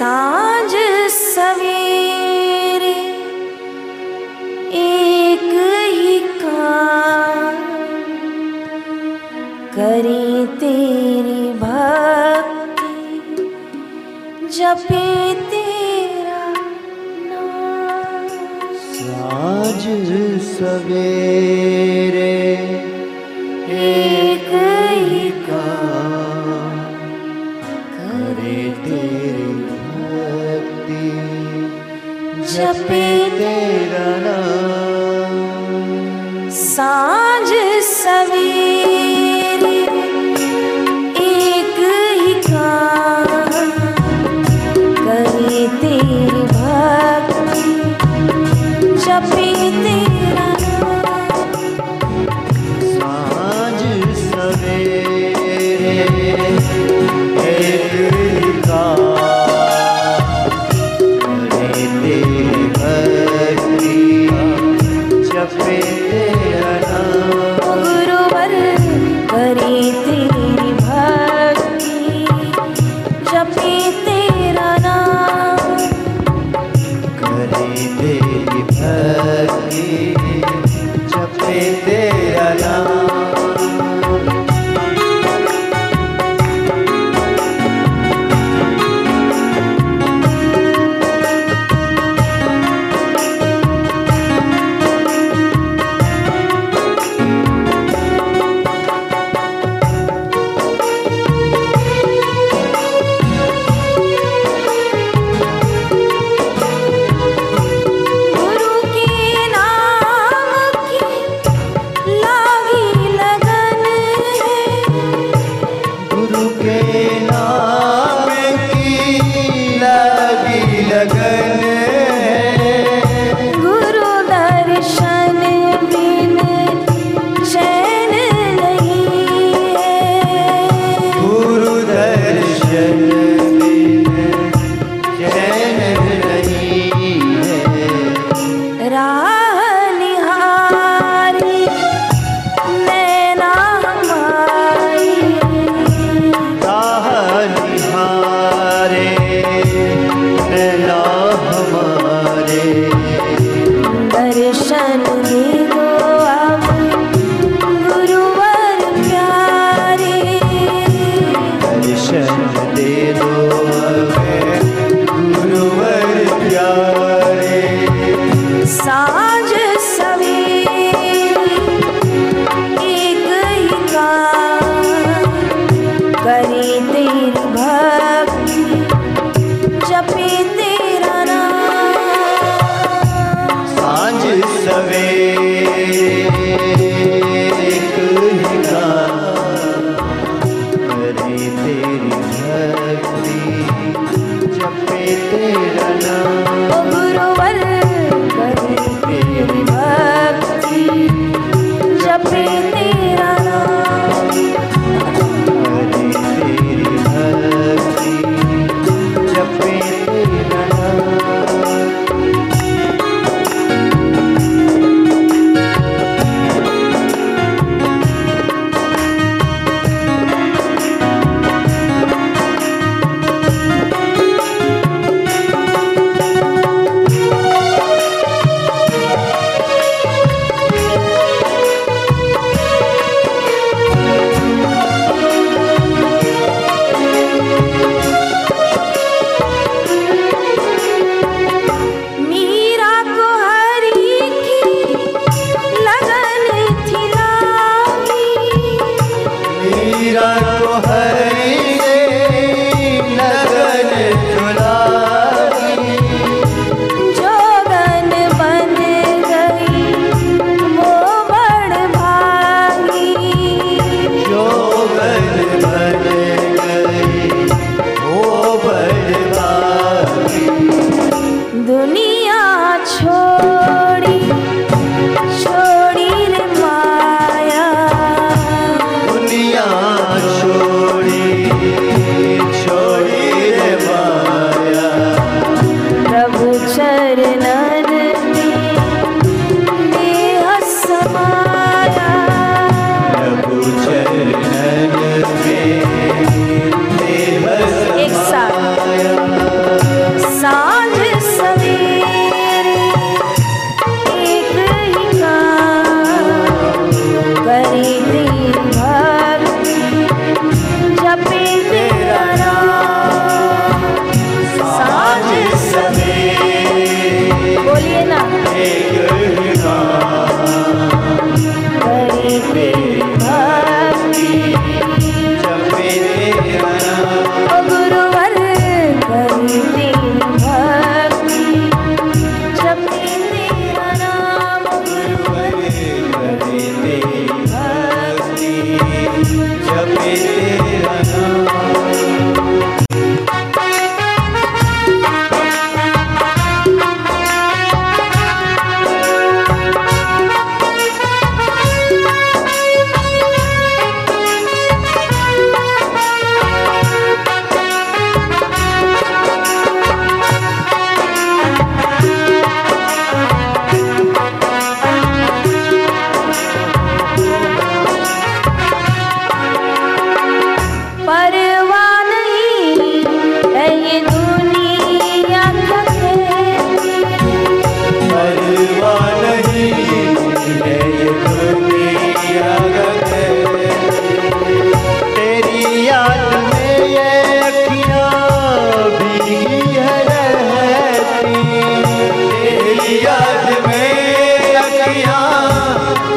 साँझ सवेरे एक ही काम करें तेरी भक्ति जपे तेरा नाम। साँझ सवेरे be yeah. condition me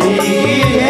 be